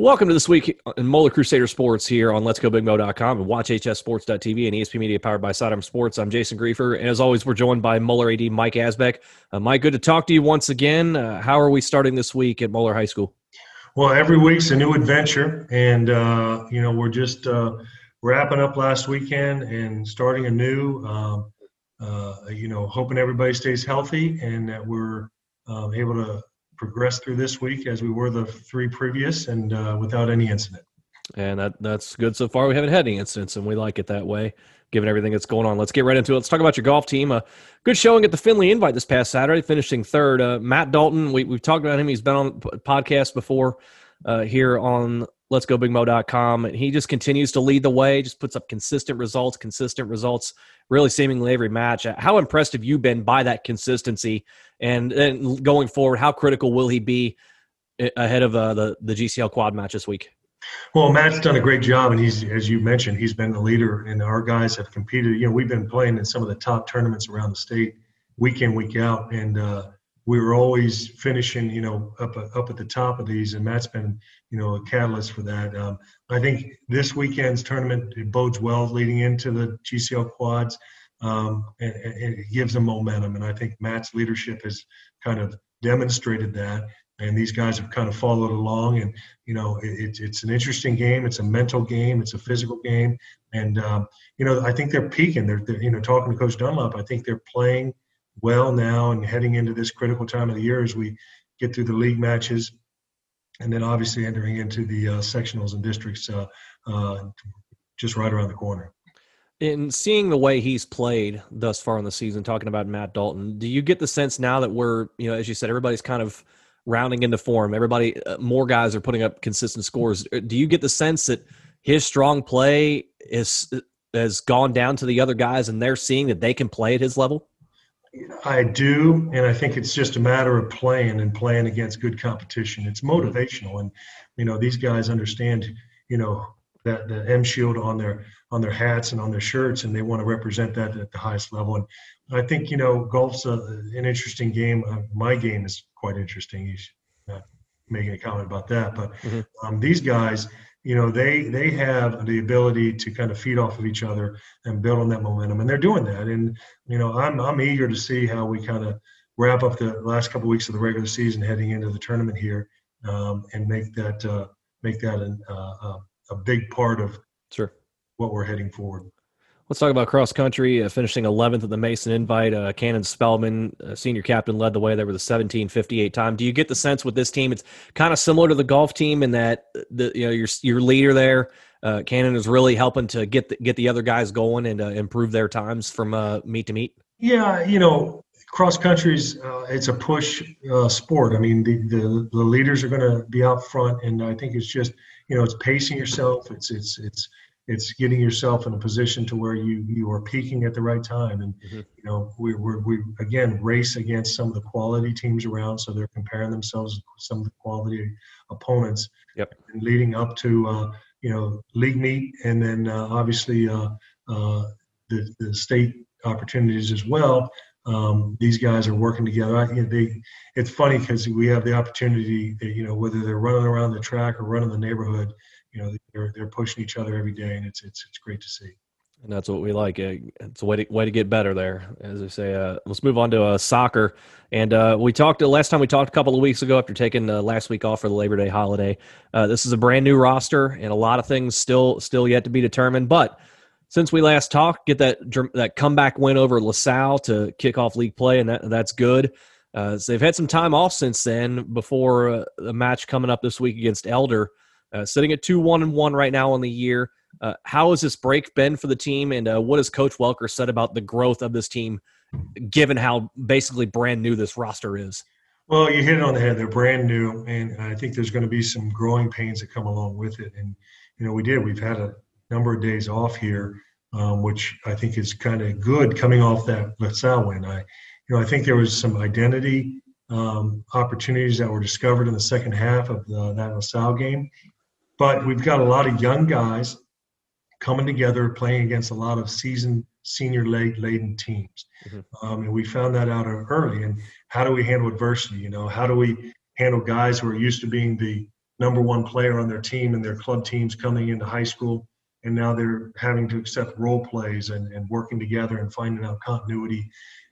Welcome to this week in Moeller Crusader Sports here on Let's Go LetsGoBigMo.com and WatchHSports.tv and ESP Media powered by Sidearm Sports. I'm Jason Griefer, and as always, we're joined by Moeller AD Mike Asbeck. Uh, Mike, good to talk to you once again. Uh, how are we starting this week at Moeller High School? Well, every week's a new adventure, and uh, you know we're just uh, wrapping up last weekend and starting a new. Um, uh, you know, hoping everybody stays healthy and that we're um, able to progress through this week as we were the three previous and uh, without any incident. And that that's good so far. We haven't had any incidents, and we like it that way, given everything that's going on. Let's get right into it. Let's talk about your golf team. A good showing at the Finley Invite this past Saturday, finishing third. Uh, Matt Dalton, we, we've talked about him. He's been on podcast before uh, here on Let's Go. And he just continues to lead the way, just puts up consistent results, consistent results, really seemingly every match. How impressed have you been by that consistency? And, and going forward, how critical will he be ahead of uh, the, the GCL quad match this week? Well, Matt's done a great job, and he's, as you mentioned, he's been the leader, and our guys have competed. You know, we've been playing in some of the top tournaments around the state, week in, week out, and uh, we were always finishing, you know, up up at the top of these, and Matt's been, you know, a catalyst for that. Um, I think this weekend's tournament bodes well leading into the GCL quads, um, and, and, it gives them momentum. And I think Matt's leadership has kind of demonstrated that and these guys have kind of followed along. And you know, it, it's an interesting game. It's a mental game. It's a physical game. And um, you know, I think they're peaking. They're, they're, you know, talking to Coach Dunlop. I think they're playing well now and heading into this critical time of the year as we get through the league matches, and then obviously entering into the uh, sectionals and districts uh, uh, just right around the corner. In seeing the way he's played thus far in the season, talking about Matt Dalton, do you get the sense now that we're, you know, as you said, everybody's kind of rounding into form. Everybody, uh, more guys are putting up consistent scores. Uh, do you get the sense that his strong play is has gone down to the other guys, and they're seeing that they can play at his level? I do, and I think it's just a matter of playing and playing against good competition. It's motivational, and you know these guys understand, you know, that the M Shield on their on their hats and on their shirts, and they want to represent that at the highest level. And I think you know golf's a, an interesting game. Uh, my game is quite interesting. He's not making a comment about that, but mm-hmm. um, these guys, you know, they they have the ability to kind of feed off of each other and build on that momentum, and they're doing that. And you know, I'm I'm eager to see how we kind of wrap up the last couple of weeks of the regular season, heading into the tournament here, um, and make that uh, make that an, uh, a big part of sure what we're heading forward. Let's talk about cross country, uh, finishing 11th at the Mason Invite. Uh, Cannon Spellman, uh, senior captain, led the way there with a 17:58 time. Do you get the sense with this team it's kind of similar to the golf team in that the you know your your leader there, uh, Cannon, is really helping to get the, get the other guys going and uh, improve their times from uh, meet to meet? Yeah, you know, cross country's uh, it's a push uh, sport. I mean, the, the the leaders are going to be out front, and I think it's just you know it's pacing yourself. It's it's it's it's getting yourself in a position to where you you are peaking at the right time and mm-hmm. you know we we we again race against some of the quality teams around so they're comparing themselves to some of the quality opponents yep and leading up to uh, you know league meet and then uh, obviously uh, uh the the state opportunities as well um, these guys are working together. I, you know, they, it's funny because we have the opportunity, you know, whether they're running around the track or running the neighborhood, you know they're they're pushing each other every day, and it's it's it's great to see. And that's what we like. It's a way to way to get better there, as I say. Uh, let's move on to uh, soccer. And uh, we talked uh, last time we talked a couple of weeks ago after taking uh, last week off for the Labor Day holiday. Uh, this is a brand new roster, and a lot of things still still yet to be determined. But since we last talked, get that that comeback win over LaSalle to kick off league play, and that that's good. so they've had some time off since then before the match coming up this week against Elder. Uh, sitting at two one and one right now on the year. Uh, how has this break been for the team, and uh, what has Coach Welker said about the growth of this team, given how basically brand new this roster is? Well, you hit it on the head. They're brand new, and I think there's going to be some growing pains that come along with it. And you know, we did. We've had a number of days off here, um, which I think is kind of good coming off that LaSalle win. I, you know, I think there was some identity um, opportunities that were discovered in the second half of the, that LaSalle game but we've got a lot of young guys coming together, playing against a lot of seasoned senior laden teams. Mm-hmm. Um, and we found that out early. And how do we handle adversity? You know, how do we handle guys who are used to being the number one player on their team and their club teams coming into high school. And now they're having to accept role plays and, and working together and finding out continuity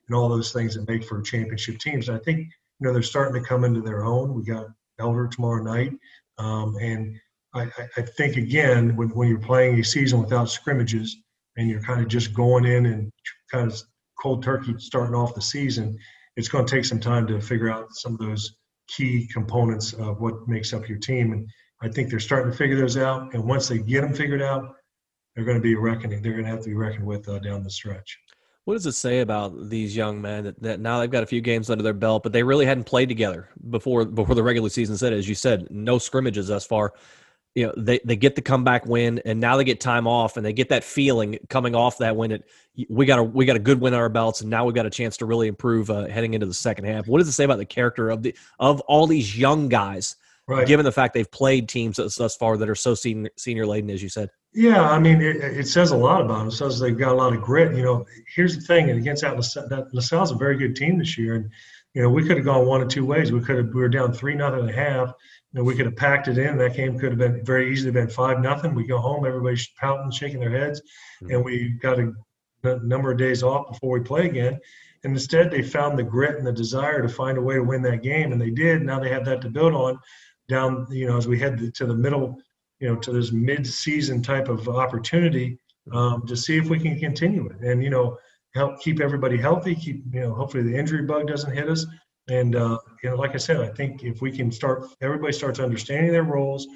and all those things that make for championship teams. And I think, you know, they're starting to come into their own. We got Elder tomorrow night. Um, and I, I, think, again, when, when you're playing a season without scrimmages and you're kind of just going in and kind of cold turkey starting off the season, it's going to take some time to figure out some of those key components of what makes up your team. And I think they're starting to figure those out. And once they get them figured out, they're going to be reckoning. They're going to have to be reckoned with uh, down the stretch. What does it say about these young men that, that, now they've got a few games under their belt, but they really hadn't played together before before the regular season said, as you said, no scrimmages thus far you know they, they get the comeback win and now they get time off and they get that feeling coming off that win it we got a we got a good win on our belts and now we've got a chance to really improve uh, heading into the second half. What does it say about the character of the of all these young guys right. given the fact they've played teams thus far that are so senior, senior laden as you said? Yeah i mean it, it, says a lot about them. It says they've got a lot of grit. You know here's the thing and against that LaSalle, that LaSalle's a very good team this year and you know we could have gone one of two ways. We could have we were down three nothing and a half know, we could have packed it in. That game could have been very easily been five nothing. We go home, everybody's pouting, shaking their heads, mm-hmm. and we got a, a number of days off before we play again. And instead, they found the grit and the desire to find a way to win that game, and they did. Now they have that to build on down, you know, as we head to the middle, you know, to this mid-season type of opportunity um, to see if we can continue it, and you know, help keep everybody healthy. Keep, you know, hopefully the injury bug doesn't hit us, and uh, you know, like I said, I think if we can start, everybody starts understanding their roles,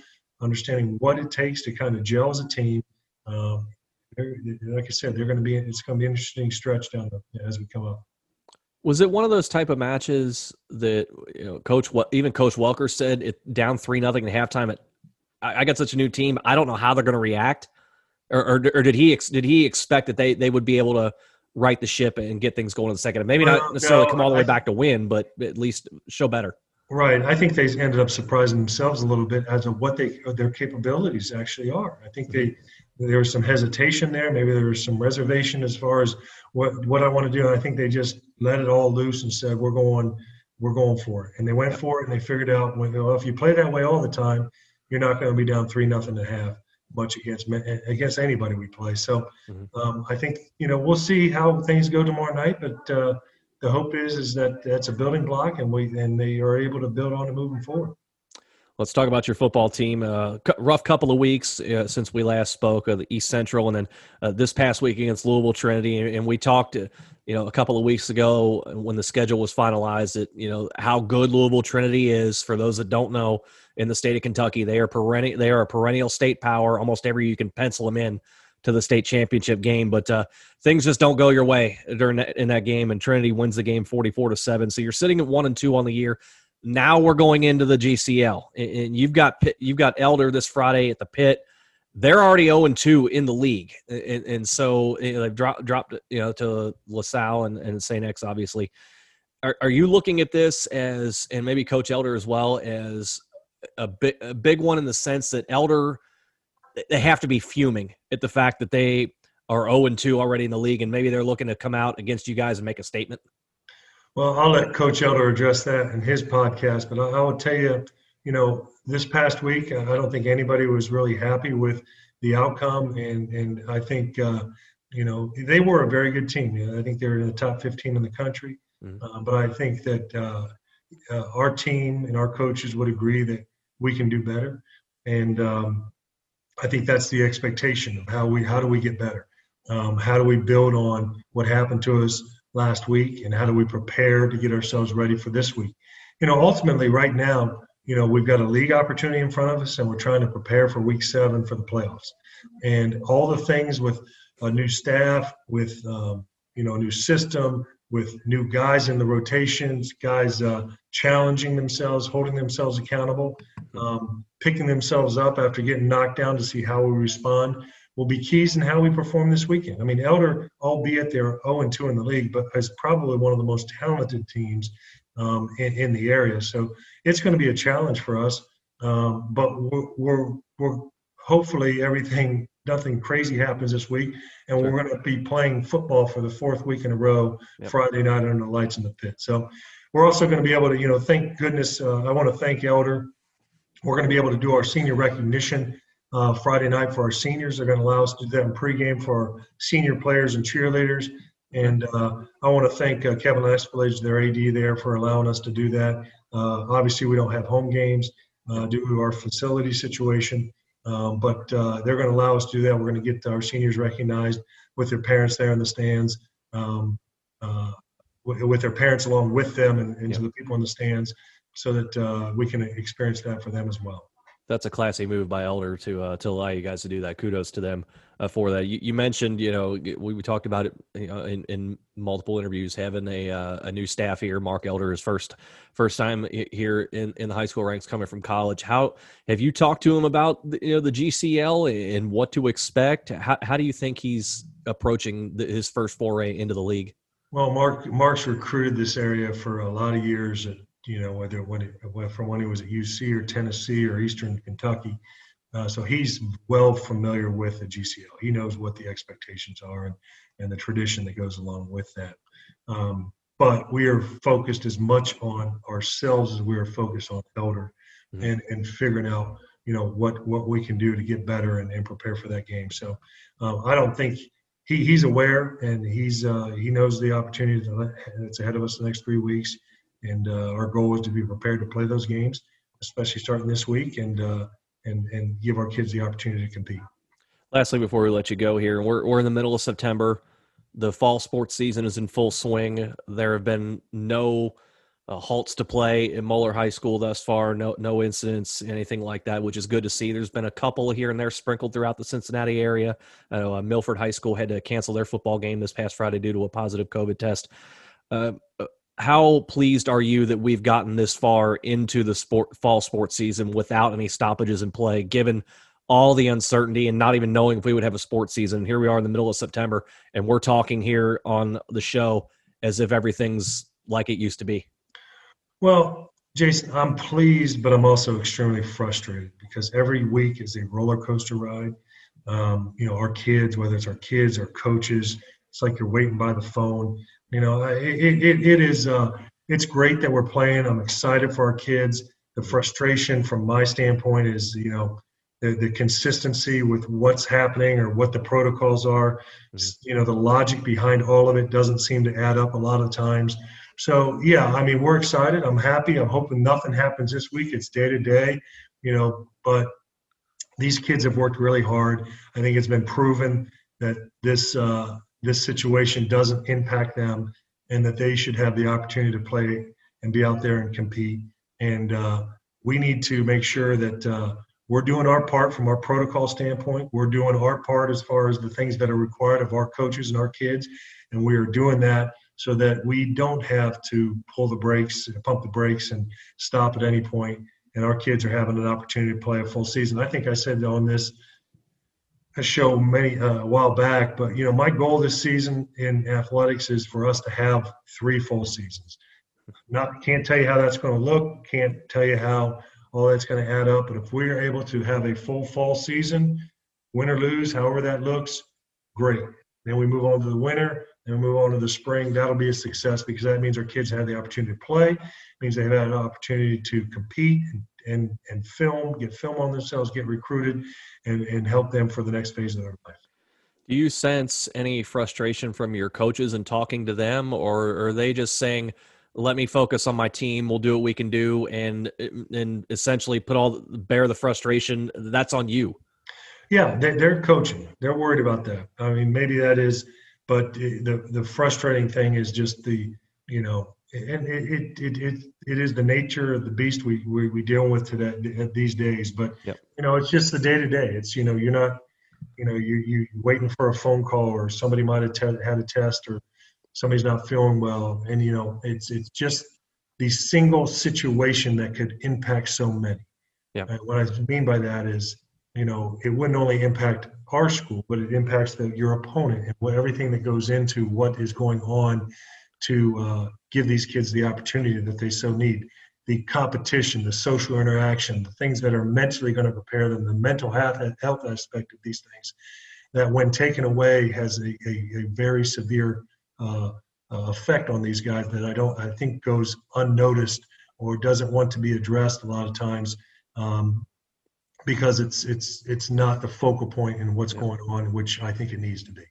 understanding what it takes to kind of gel as a team. Um, like I said, they're going to be. It's going to be an interesting stretch down the, as we come up. Was it one of those type of matches that you know, Coach? What even Coach Welker said it down three nothing at halftime. At I, I got such a new team. I don't know how they're going to react, or, or, or did he did he expect that they they would be able to right the ship and get things going in the second. Maybe well, not necessarily no, come all the way I, back to win, but at least show better. Right. I think they ended up surprising themselves a little bit as to what they their capabilities actually are. I think they there was some hesitation there. Maybe there was some reservation as far as what what I want to do. And I think they just let it all loose and said, "We're going, we're going for it." And they went for it, and they figured out, well, if you play that way all the time, you're not going to be down three nothing and a half much against against anybody we play. So mm-hmm. um, I think you know we'll see how things go tomorrow night, but uh, the hope is is that that's a building block, and we and they are able to build on it moving forward. Let's talk about your football team. Uh, rough couple of weeks uh, since we last spoke of the East Central, and then uh, this past week against Louisville Trinity. And we talked, uh, you know, a couple of weeks ago when the schedule was finalized. That you know how good Louisville Trinity is. For those that don't know, in the state of Kentucky. They are perennial. They are a perennial state power. Almost every you can pencil them in to the state championship game, but uh, things just don't go your way during that, in that game. And Trinity wins the game forty-four to seven. So you're sitting at one and two on the year. Now we're going into the GCL, and you've got you've got Elder this Friday at the pit. They're already zero oh and two in the league, and, and so eh, they've dropped dropped you know to LaSalle and, and St. X obviously. Are, are you looking at this as, and maybe Coach Elder as well as a big a big one in the sense that Elder they have to be fuming at the fact that they are 0 and 2 already in the league, and maybe they're looking to come out against you guys and make a statement. Well, I'll let Coach Elder address that in his podcast, but I, I will tell you, you know, this past week, I don't think anybody was really happy with the outcome, and and I think uh, you know they were a very good team. I think they're in the top 15 in the country, mm-hmm. uh, but I think that uh, uh our team and our coaches would agree that we can do better. And um, I think that's the expectation of how we how do we get better? Um, how do we build on what happened to us last week, and how do we prepare to get ourselves ready for this week? You know, ultimately, right now, you know, we've got a league opportunity in front of us, and we're trying to prepare for Week Seven for the playoffs, and all the things with a new staff, with um, you know, a new system, with new guys in the rotations, guys uh, challenging themselves, holding themselves accountable, um, picking themselves up after getting knocked down to see how we respond will be keys in how we perform this weekend. I mean, Elder, albeit they're 0 2 in the league, but is probably one of the most talented teams um, in, in, the area. So it's going to be a challenge for us. Um, but we're, we're, we're hopefully everything nothing crazy happens this week, and sure. we're going to be playing football for the fourth week in a row, yep. Friday night under the lights in the pit. So we're also going to be able to, you know, thank goodness. Uh, I want to thank Elder We're going to be able to do our senior recognition uh, Friday night for our seniors. They're going to allow us to do that in pregame for our senior players and cheerleaders. And uh, I want to thank uh, Kevin Aspelage, their AD there, for allowing us to do that. Uh, obviously, we don't have home games uh, due to our facility situation, um, but uh, they're going to allow us to do that. We're going to get our seniors recognized with their parents there in the stands, um, with, with, their parents along with them and, and yep. to the people in the stands so that we can experience that for them as well that's a classy move by Elder to uh, to allow you guys to do that. Kudos to them uh, for that. You, you, mentioned, you know, we, we talked about it you know, in, in multiple interviews, having a uh, a new staff here. Mark Elder is first first time here in, in the high school ranks, coming from college. How have you talked to him about the, you know the GCL and what to expect? How how do you think he's approaching the, his first foray into the league? Well, Mark Mark's recruited this area for a lot of years at you know, whether when it, from when he was at UC or Tennessee or Eastern Kentucky. Uh, so he's well familiar with the GCL. He knows what the expectations are and, and the tradition that goes along with that. Um, but we are focused as much on ourselves as we are focused on Elder mm-hmm. and, and figuring out, you know, what, what we can do to get better and, and prepare for that game. So um, I don't think he, he's aware and he's uh, he knows the opportunity that's ahead of us the next three weeks and uh, our goal is to be prepared to play those games, especially starting this week, and uh, and and give our kids the opportunity to compete. Lastly, before we let you go here, we're we're in the middle of September. The fall sports season is in full swing. There have been no uh, halts to play in Moeller High School thus far. No no incidents, anything like that, which is good to see. There's been a couple here and there sprinkled throughout the Cincinnati area. Know uh, Milford High School had to cancel their football game this past Friday due to a positive COVID test. Uh, uh how pleased are you that we've gotten this far into the sport fall sports season without any stoppages in play given all the uncertainty and not even knowing if we would have a sports season? Here we are in the middle of september and we're talking here on the show as if everything's like it used to be. Well jason i'm pleased but i'm also extremely frustrated because every week is a roller coaster ride. Um, you know our kids whether it's our kids or coaches it's like you're waiting by the phone you know, it, it, it is uh, it's great that we're playing. I'm excited for our kids. The frustration from my standpoint is, you know, the, the consistency with what's happening or what the protocols are. Mm-hmm. You know, the logic behind all of it doesn't seem to add up a lot of times. So yeah, I mean, we're excited. I'm happy. I'm hoping nothing happens this week. It's day to day, you know, but these kids have worked really hard. I think it's been proven that this uh, this situation doesn't impact them and that they should have the opportunity to play and be out there and compete. And uh, we need to make sure that uh, we're doing our part from our protocol standpoint. We're doing our part as far as the things that are required of our coaches and our kids. And we are doing that so that we don't have to pull the brakes, pump the brakes, and stop at any point. And our kids are having an opportunity to play a full season. I think I said on this a show many uh, a while back, but you know, my goal this season in athletics is for us to have three full seasons. Not can't tell you how that's going to look, can't tell you how all that's going to add up, but if we are able to have a full fall season, win or lose, however that looks, great. Then we move on to the winter, then we move on to the spring. That'll be a success because that means our kids have the opportunity to play, means they have had an opportunity to compete and and and film, get film on themselves, get recruited, and and help them for the next phase of their life. Do you sense any frustration from your coaches in talking to them, or are they just saying, "Let me focus on my team. We'll do what we can do," and and essentially put all bear the frustration? That's on you. Yeah, they, they're coaching. They're worried about that. I mean, maybe that is, but the the frustrating thing is just the you know and it, it, it, it is the nature of the beast we, we, we deal with today these days. But, yep. you know, it's just the day to day. It's, you know, you're not, you know, you, you waiting for a phone call or somebody might have te- had a test or somebody's not feeling well. And, you know, it's, it's just the single situation that could impact so many. Yeah. And what I mean by that is, you know, it wouldn't only impact our school, but it impacts the, your opponent and what, everything that goes into what is going on to uh, give these kids the opportunity that they so need the competition, the social interaction, the things that are mentally going to prepare them, the mental health, health aspect of these things, that when taken away has a, a, a very severe uh, uh, effect on these guys that I don't, I think goes unnoticed or doesn't want to be addressed a lot of times um, because it's it's it's not the focal point in what's going on, which I think it needs to be.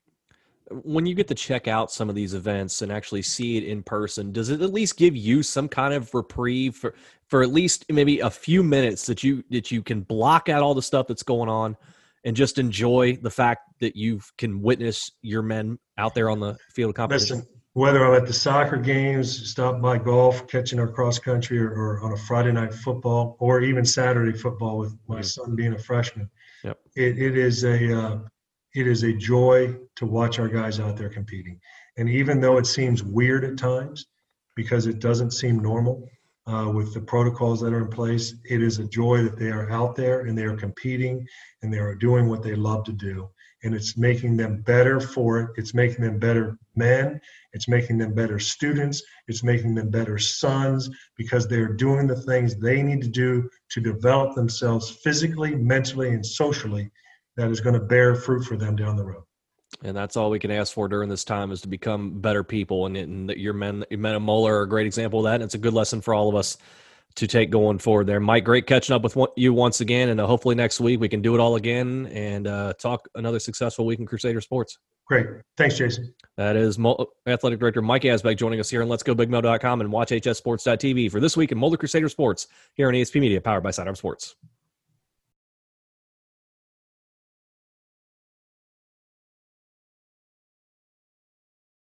When you get to check out some of these events and actually see it in person, does it at least give you some kind of reprieve for for at least maybe a few minutes that you that you can block out all the stuff that's going on and just enjoy the fact that you can witness your men out there on the field of competition? Listen, whether I'm at the soccer games, stop by golf, catching our cross country, or, or, on a Friday night football, or even Saturday football with my son being a freshman. Yep. It, it is a uh, it is a joy to watch our guys out there competing. And even though it seems weird at times, because it doesn't seem normal uh, with the protocols that are in place, it is a joy that they are out there and they are competing and they are doing what they love to do and it's making them better for it. It's making them better men. It's making them better students. It's making them better sons because they're doing the things they need to do to develop themselves physically, mentally, and socially that is going to bear fruit for them down the road. And that's all we can ask for during this time is to become better people. And, and your men, your men of Moeller are a great example of that. And it's a good lesson for all of us to take going forward there. Mike, great catching up with you once again, and uh, hopefully next week we can do it all again and uh, talk another successful week in Crusader Sports. Great. Thanks, Jason. That is Mo- Athletic Director Mike Asbeck joining us here on Let's Go Big and watch hssports.tv for this week in Moeller Crusader Sports here on ESP Media, powered by Sidearm Sports.